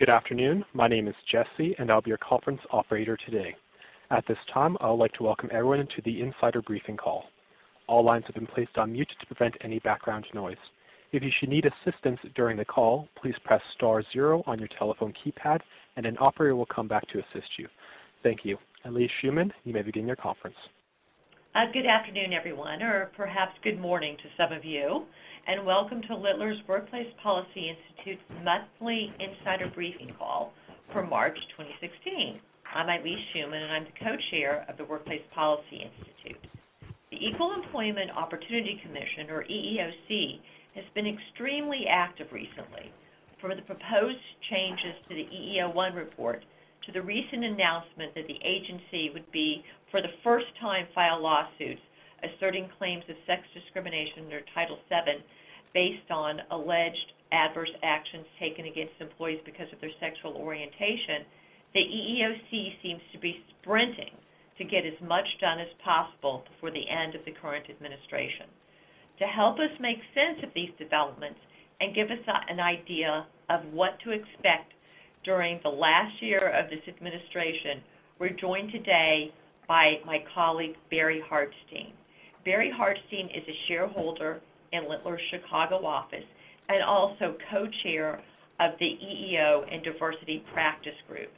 Good afternoon. My name is Jesse, and I'll be your conference operator today. At this time, I would like to welcome everyone to the insider briefing call. All lines have been placed on mute to prevent any background noise. If you should need assistance during the call, please press star zero on your telephone keypad, and an operator will come back to assist you. Thank you. Ilyse Schuman, you may begin your conference. Uh, good afternoon, everyone, or perhaps good morning to some of you, and welcome to Littler's Workplace Policy Institute's monthly insider briefing call for March 2016. I'm Ilyse Schuman, and I'm the co-chair of the Workplace Policy Institute. The Equal Employment Opportunity Commission, or EEOC, has been extremely active recently. From the proposed changes to the EEO-1 report to the recent announcement that the agency would be, for the first time, file lawsuits asserting claims of sex discrimination under Title VII based on alleged adverse actions taken against employees because of their sexual orientation, the EEOC seems to be sprinting to get as much done as possible before the end of the current administration. To help us make sense of these developments and give us an idea of what to expect during the last year of this administration, we're joined today by my colleague, Barry Hartstein. Barry Hartstein is a shareholder in Littler's Chicago office and also co-chair of the EEO and Diversity Practice Group.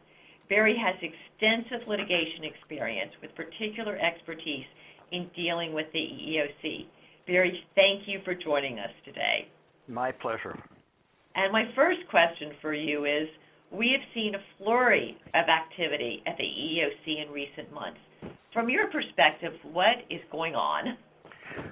Barry has extensive litigation experience with particular expertise in dealing with the EEOC. Barry, thank you for joining us today. My pleasure. And my first question for you is, we have seen a flurry of activity at the EEOC in recent months. From your perspective, what is going on?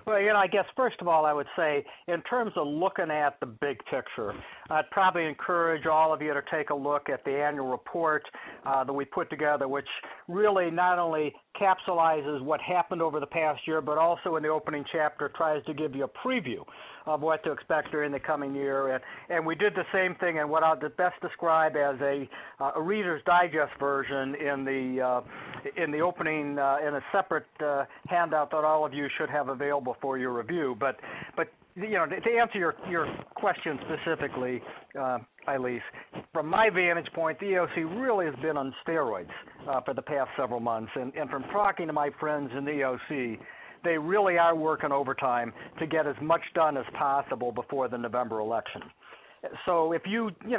Well, you know, I guess first of all, I would say in terms of looking at the big picture, I'd probably encourage all of you to take a look at the annual report uh, that we put together, which really not only capsulizes what happened over the past year, but also in the opening chapter, tries to give you a preview of what to expect during the coming year. And we did the same thing in what I'll best describe as a uh, Reader's Digest version in the uh, in the opening, uh, in a separate handout that all of you should have available for your review. You know, to answer your your question specifically, uh, Ilyse, from my vantage point, the EEOC really has been on steroids uh, for the past several months. And and from talking to my friends in the EEOC, they really are working overtime to get as much done as possible before the November election.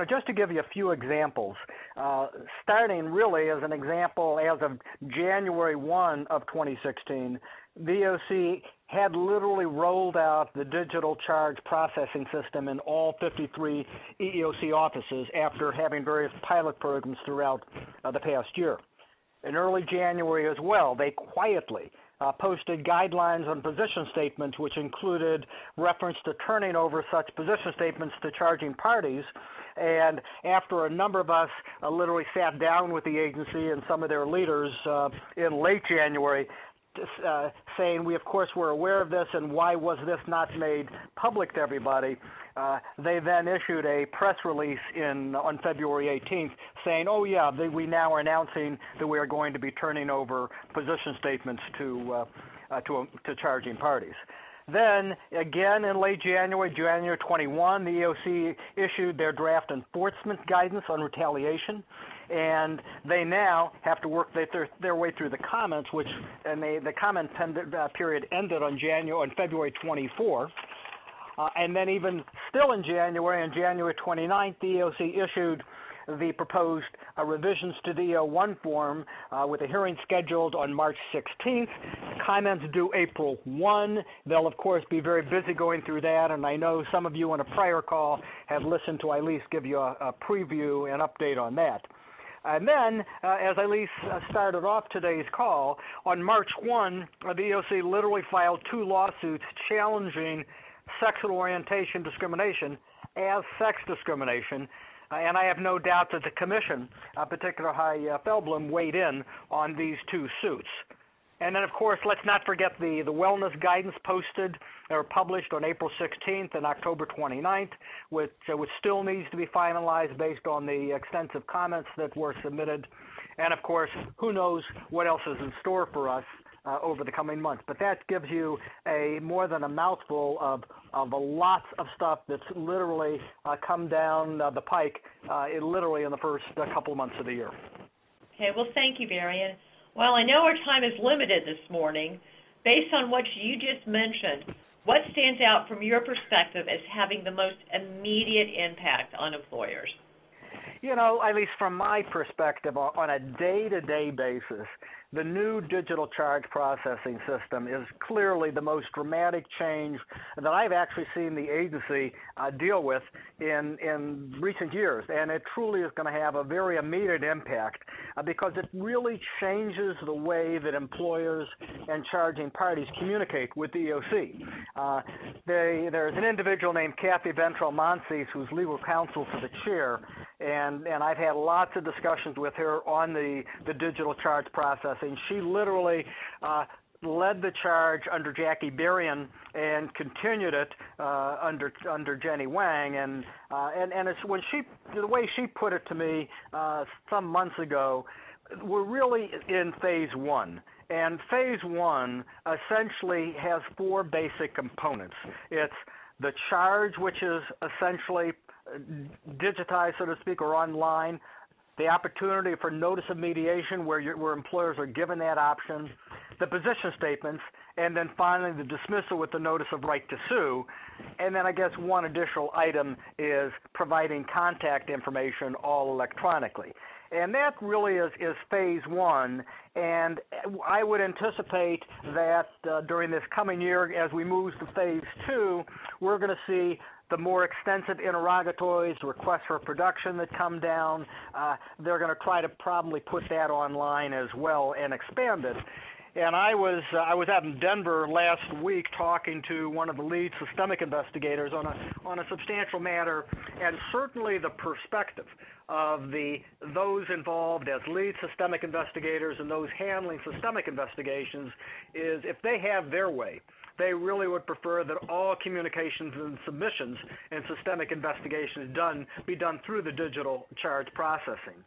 Just to give you a few examples, uh, starting really as an example, as of January 1 of 2016, the EEOC had literally rolled out the digital charge processing system in all 53 EEOC offices after having various pilot programs throughout uh, the past year. In early January as well, they quietly Uh, posted guidelines on position statements, which included reference to turning over such position statements to charging parties. And after a number of us uh, literally sat down with the agency and some of their leaders uh, in late January, Uh, saying, "We of course were aware of this, and why was this not made public to everybody?" Uh, they then issued a press release in on February 18th saying, "Oh, yeah, we now are announcing that we are going to be turning over position statements to uh, charging parties." Then, again, in late January January 21, the EOC issued their draft enforcement guidance on retaliation, and they now have to work their way through the comments, which and the comment uh, period ended on January on February 24. Uh, and then, Even still in January, on January 29th, the EOC issued the proposed uh, revisions to the uh, EEO-1 form uh, with a hearing scheduled on March 16th. Comments due April 1. They'll, of course, be very busy going through that, and I know some of you on a prior call have listened to Ilyse give you a preview and update on that. And then, uh, as Ilyse started off today's call, on March 1, the EEOC literally filed two lawsuits challenging sexual orientation discrimination as sex discrimination. I have no doubt that the commission, particularly Chai uh, Feldblum, weighed in on these two suits. And then, of course, let's not forget the the wellness guidance posted or published on April 16th and October 29th, which uh, which still needs to be finalized based on the extensive comments that were submitted. And, of course, who knows what else is in store for us uh, over the coming months. But that gives you a more than a mouthful of of a lots of stuff that's literally uh, come down uh, the pike, uh, in literally in the first uh, couple of months of the year. Okay, well, thank you, Barry. well, I know our time is limited this morning. Based on what you just mentioned, what stands out from your perspective as having the most immediate impact on employers? You know, at least from my perspective, on a day to day basis, the new digital charge processing system is clearly the most dramatic change that I've actually seen the agency uh, deal with in in recent years, and it truly is going to have a very immediate impact uh, because it really changes the way that employers and charging parties communicate with the EOC. Uh, they, there's an individual named Cathy Ventrell-Monsees who's legal counsel for the chair, and and I've had lots of discussions with her on the the digital charge processing. She literally uh, led the charge under Jackie Berrien and continued it uh, under under Jenny Yang. And uh, and and it's when she the way she put it to me uh, some months ago, we're really in phase one. And phase one essentially has four basic components. It's the charge, which is essentially uh, digitized, so to speak, or online. The opportunity for notice of mediation, where, where employers are given that option, the position statements, and then finally the dismissal with the notice of right to sue. And then I guess one additional item is providing contact information all electronically. And that really is, is phase one. And I would anticipate that uh, during this coming year, as we move to phase two, we're going to see the more extensive interrogatories, requests for production that come down, uh, they're going to try to probably put that online as well and expand it. And I was uh, I was out in Denver last week talking to one of the lead systemic investigators on a on a substantial matter, and certainly the perspective of the those involved as lead systemic investigators and those handling systemic investigations is if they have their way, they really would prefer that all communications and submissions and systemic investigations done be done through the digital charge processing.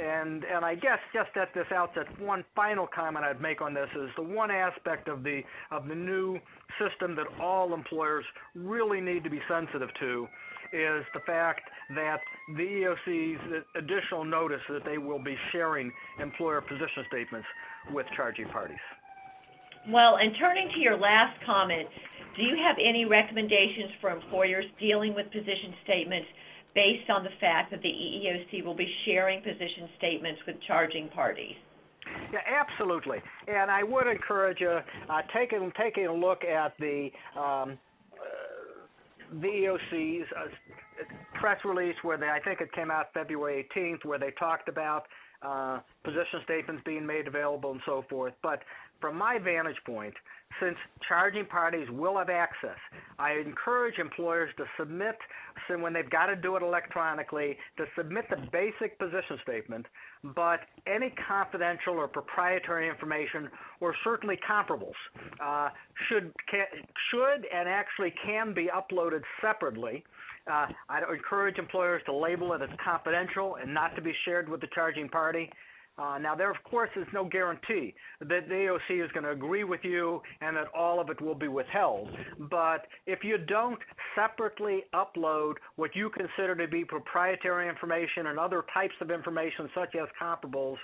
And and I guess just at this outset, one final comment I'd make on this is the one aspect of the of the new system that all employers really need to be sensitive to is the fact that the EOC's additional notice that they will be sharing employer position statements with charging parties. Well, and turning to your last comment, do you have any recommendations for employers dealing with position statements based on the fact that the EEOC will be sharing position statements with charging parties? Yeah, absolutely. And I would encourage you uh, taking taking a look at the um, the EOC's uh, press release where they I think it came out February 18th where they talked about uh, position statements being made available and so forth. But from my vantage point, since charging parties will have access, I encourage employers to submit, so when they've got to do it electronically, to submit the basic position statement, but any confidential or proprietary information, or certainly comparables, uh, should can, should and actually can be uploaded separately. Uh, I encourage employers to label it as confidential and not to be shared with the charging party. Uh, now, there, of course, is no guarantee that the AOC is going to agree with you and that all of it will be withheld. But if you don't separately upload what you consider to be proprietary information and other types of information, such as comparables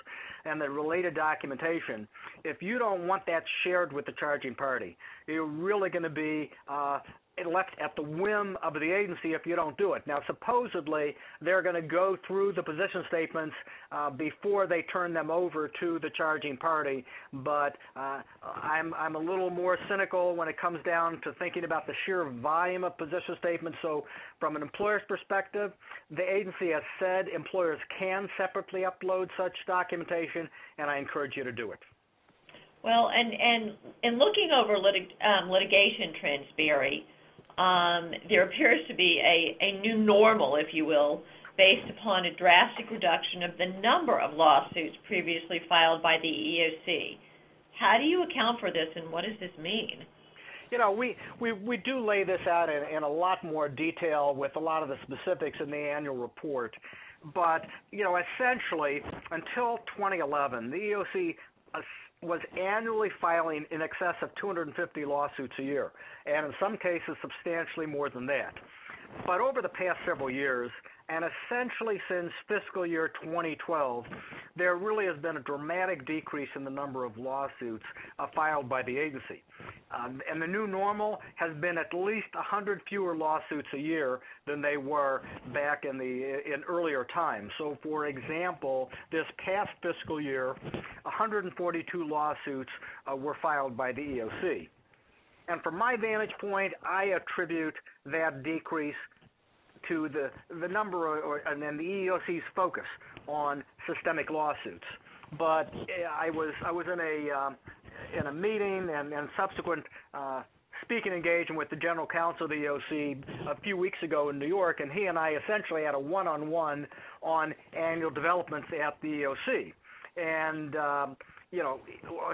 and the related documentation, if you don't want that shared with the charging party, you're really going to be uh, left at the whim of the agency if you don't do it. Now, supposedly, they're going to go through the position statements uh, before they turn them over to the charging party, but uh, I'm, I'm a little more cynical when it comes down to thinking about the sheer volume of position statements. So, from an employer's perspective, the agency has said employers can separately upload such documentation, and I encourage you to do it. Well, and and in looking over litig, um, litigation trends, Barry, um, there appears to be a, a new normal, if you will, based upon a drastic reduction of the number of lawsuits previously filed by the EOC. How do you account for this, and what does this mean? You know, we, we, we do lay this out in, in a lot more detail with a lot of the specifics in the annual report. But, you know, essentially, until 2011, the EOC was annually filing in excess of 250 lawsuits a year, and in some cases substantially more than that. But over the past several years, and essentially since fiscal year 2012, there really has been a dramatic decrease in the number of lawsuits uh, filed by the agency. Um, and the new normal has been at least 100 fewer lawsuits a year than they were back in the in earlier times. So, for example, this past fiscal year, 142 lawsuits uh, were filed by the EOC. And from my vantage point, I attribute that decrease to the the number or, and then the EEOC's focus on systemic lawsuits. But I was I was in a um, in a meeting and, and subsequent uh, speaking engagement with the general counsel of the EOC a few weeks ago in New York, and he and I essentially had a one-on-one on annual developments at the EOC. And um, you know,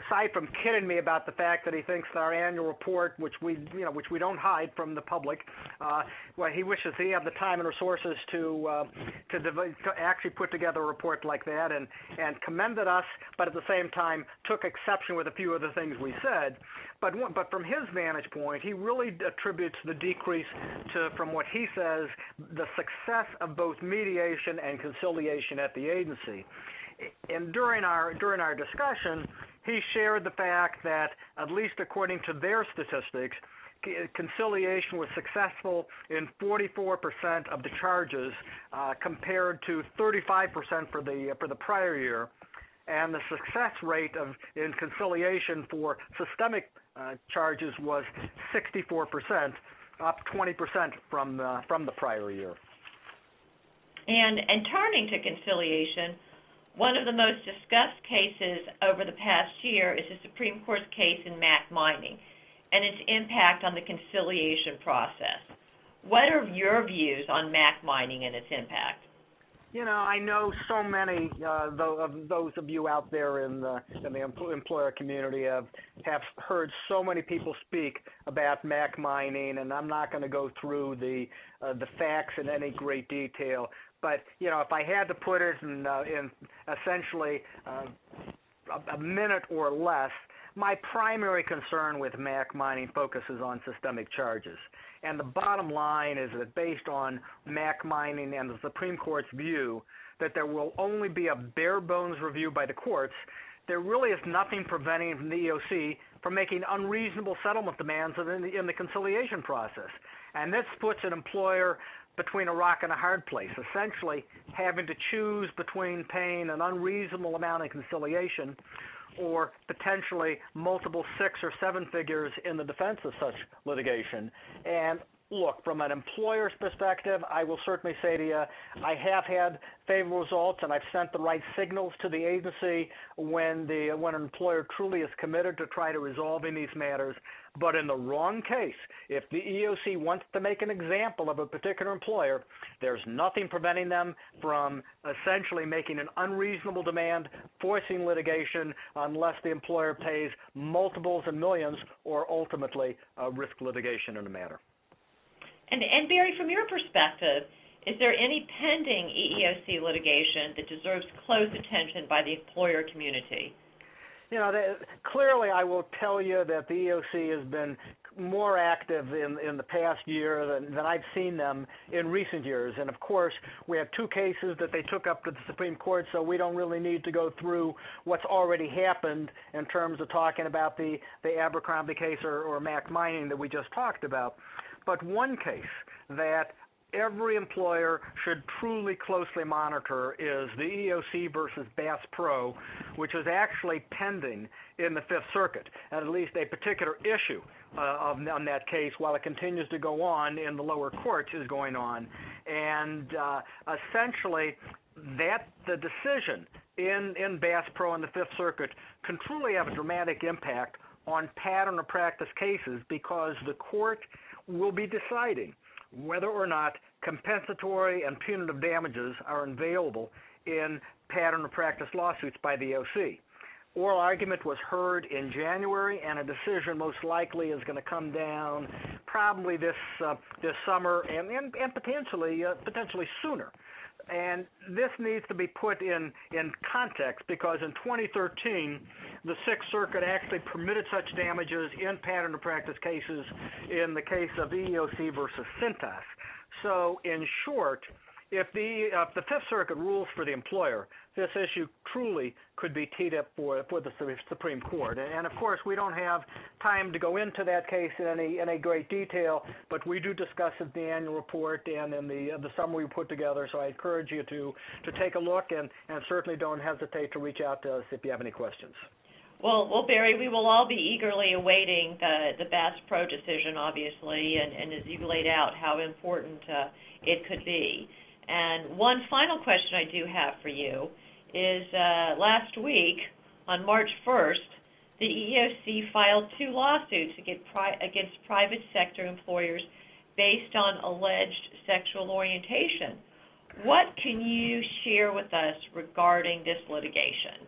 aside from kidding me about the fact that he thinks our annual report, which we, you know, which we don't hide from the public, uh, well, he wishes he had the time and resources to uh, to, dev- to actually put together a report like that, and and commended us, but at the same time took exception with a few of the things we said. But but from his vantage point, he really attributes the decrease to, from what he says, the success of both mediation and conciliation at the agency and during our during our discussion, he shared the fact that at least according to their statistics, conciliation was successful in 44% of the charges, uh, compared to 35% for the for the prior year, and the success rate of in conciliation for systemic uh, charges was 64%, up 20% from from the prior year. And and turning to conciliation one of the most discussed cases over the past year is the Supreme Court's case in Mach Mining and its impact on the conciliation process. What are your views on Mach Mining and its impact? You know, I know so many uh, of those of you out there in the in the employer community have have heard so many people speak about Mach mining, and I'm not going to go through the uh, the facts in any great detail. But you know, if I had to put it in, uh, in essentially uh, a, a minute or less, my primary concern with Mach mining focuses on systemic charges. And the bottom line is that based on Mach mining and the Supreme Court's view that there will only be a bare bones review by the courts, there really is nothing preventing the EOC from making unreasonable settlement demands in the, in the conciliation process. And this puts an employer between a rock and a hard place, essentially having to choose between paying an unreasonable amount in conciliation or potentially multiple six or seven figures in the defense of such litigation. And look, from an employer's perspective, I will certainly say to you, I have had favorable results, and I've sent the right signals to the agency when the when an employer truly is committed to try to resolving these matters. But in the wrong case, if the EOC wants to make an example of a particular employer, there's nothing preventing them from essentially making an unreasonable demand, forcing litigation, unless the employer pays multiples and millions, or ultimately uh, risk litigation in the matter. And, Barry, from your perspective, is there any pending EEOC litigation that deserves close attention by the employer community? You know, clearly, I will tell you that the EOC has been more active in in the past year than, than I've seen them in recent years. And of course, we have two cases that they took up to the Supreme Court, so we don't really need to go through what's already happened in terms of talking about the the Abercrombie case or, or Mach Mining that we just talked about. But one case that every employer should truly closely monitor is the EOC versus Bass Pro, which is actually pending in the Fifth Circuit, at least a particular issue uh, on that case, while it continues to go on in the lower courts, is going on, and uh, essentially that the decision in in Bass Pro in the Fifth Circuit can truly have a dramatic impact on pattern of practice cases because the court will be deciding whether or not compensatory and punitive damages are available in pattern of practice lawsuits by the OC. Oral argument was heard in January, and a decision most likely is going to come down probably this uh, this summer and and, and potentially uh, potentially sooner. And this needs to be put in, in context because in 2013, the Sixth Circuit actually permitted such damages in pattern of practice cases in the case of EEOC versus Cintas. So, in short, if the uh, the Fifth Circuit rules for the employer, this issue truly could be teed up for for the Supreme Court. And, of course, we don't have time to go into that case in any any great detail, but we do discuss it in the annual report and in the uh, the summary we put together. So I encourage you to to take a look and and certainly don't hesitate to reach out to us if you have any questions. Well, well, Barry, we will all be eagerly awaiting the the Bass Pro decision, obviously, and, and as you laid out, how important uh, it could be. And one final question I do have for you is uh, last week, on March 1st, the EEOC filed two lawsuits against, private sector employers based on alleged sexual orientation. What can you share with us regarding this litigation?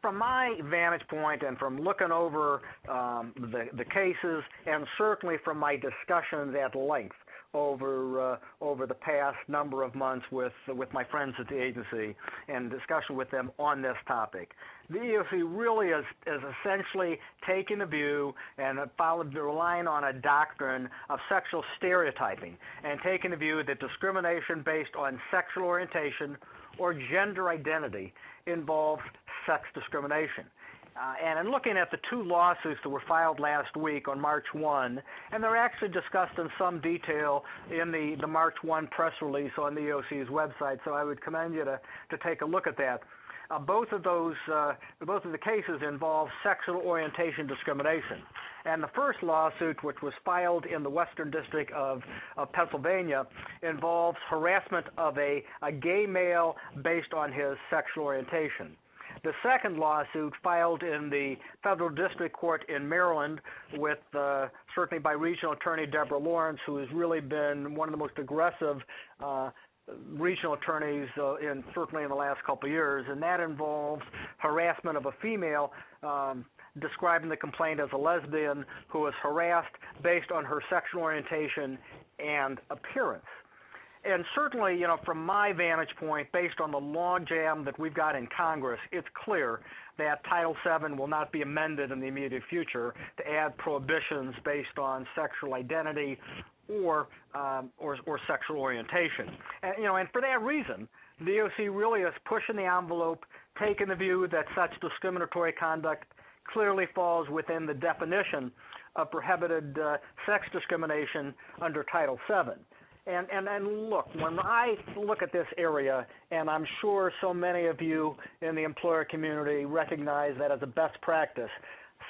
From my vantage point and from looking over um, the, the cases, and certainly from my discussions at length over uh, over the past number of months with with my friends at the agency and discussion with them on this topic. The EEOC really is is essentially taking a view and followed relying on a doctrine of sexual stereotyping and taking a view that discrimination based on sexual orientation or gender identity involves sex discrimination. Uh, and in looking at the two lawsuits that were filed last week on March 1, and they're actually discussed in some detail in the, the March 1 press release on the EOC's website, so I would commend you to, to take a look at that. Uh, both of those, uh, both of the cases involve sexual orientation discrimination. And the first lawsuit, which was filed in the Western District of, of Pennsylvania, involves harassment of a, a gay male based on his sexual orientation. The second lawsuit filed in the federal district court in Maryland with uh, certainly by regional attorney Deborah Lawrence, who has really been one of the most aggressive uh, regional attorneys uh, in certainly in the last couple of years, and that involves harassment of a female. Um, describing the complaint as a lesbian who was harassed based on her sexual orientation and appearance and certainly, you know, from my vantage point, based on the logjam that we've got in Congress, it's clear that Title VII will not be amended in the immediate future to add prohibitions based on sexual identity or um, or, or sexual orientation. And, you know, and for that reason, the EOC really is pushing the envelope, taking the view that such discriminatory conduct clearly falls within the definition of prohibited uh, sex discrimination under Title VII. And, and and look, when I look at this area, and I'm sure so many of you in the employer community recognize that as a best practice,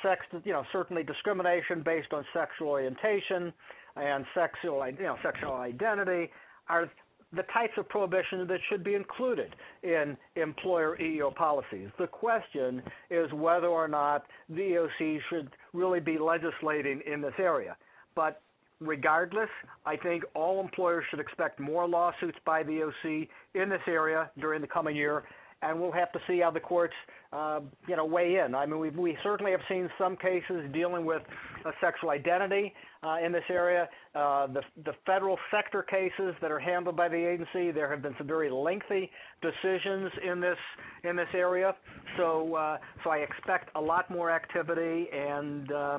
sex, you know, certainly discrimination based on sexual orientation and sexual, you know, sexual identity are the types of prohibitions that should be included in employer EEO policies. The question is whether or not the EOC should really be legislating in this area. But regardless, I think all employers should expect more lawsuits by the OC in this area during the coming year, and we'll have to see how the courts, uh, you know, weigh in. I mean, we we certainly have seen some cases dealing with uh, sexual identity uh, in this area. Uh, the the federal sector cases that are handled by the agency, there have been some very lengthy decisions in this in this area. So uh, so I expect a lot more activity and. Uh,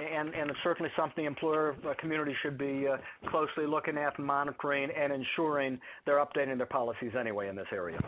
and, it's certainly something the employer uh, community should be uh, closely looking at monitoring and ensuring they're updating their policies anyway in this area.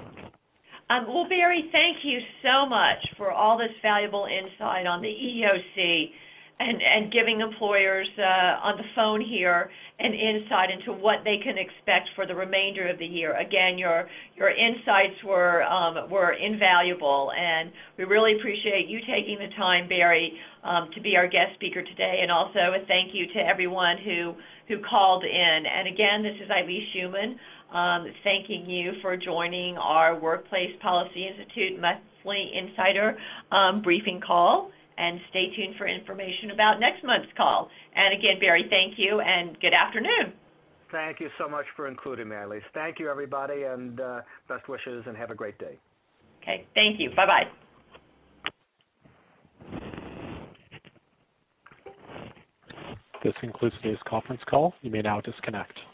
Um, well, Barry, thank you so much for all this valuable insight on the EEOC and, and giving employers uh, on the phone here an insight into what they can expect for the remainder of the year. Again, your your insights were um, were invaluable, and we really appreciate you taking the time, Barry, um, to be our guest speaker today. And also a thank you to everyone who who called in. And again, this is Ilyse Schuman. Um, thanking you for joining our Workplace Policy Institute monthly insider um, briefing call and stay tuned for information about next month's call. And again, Barry, thank you and good afternoon. Thank you so much for including me, Ilyse. Thank you, everybody, and uh, best wishes and have a great day. Okay, thank you. Bye bye. This concludes today's conference call. You may now disconnect.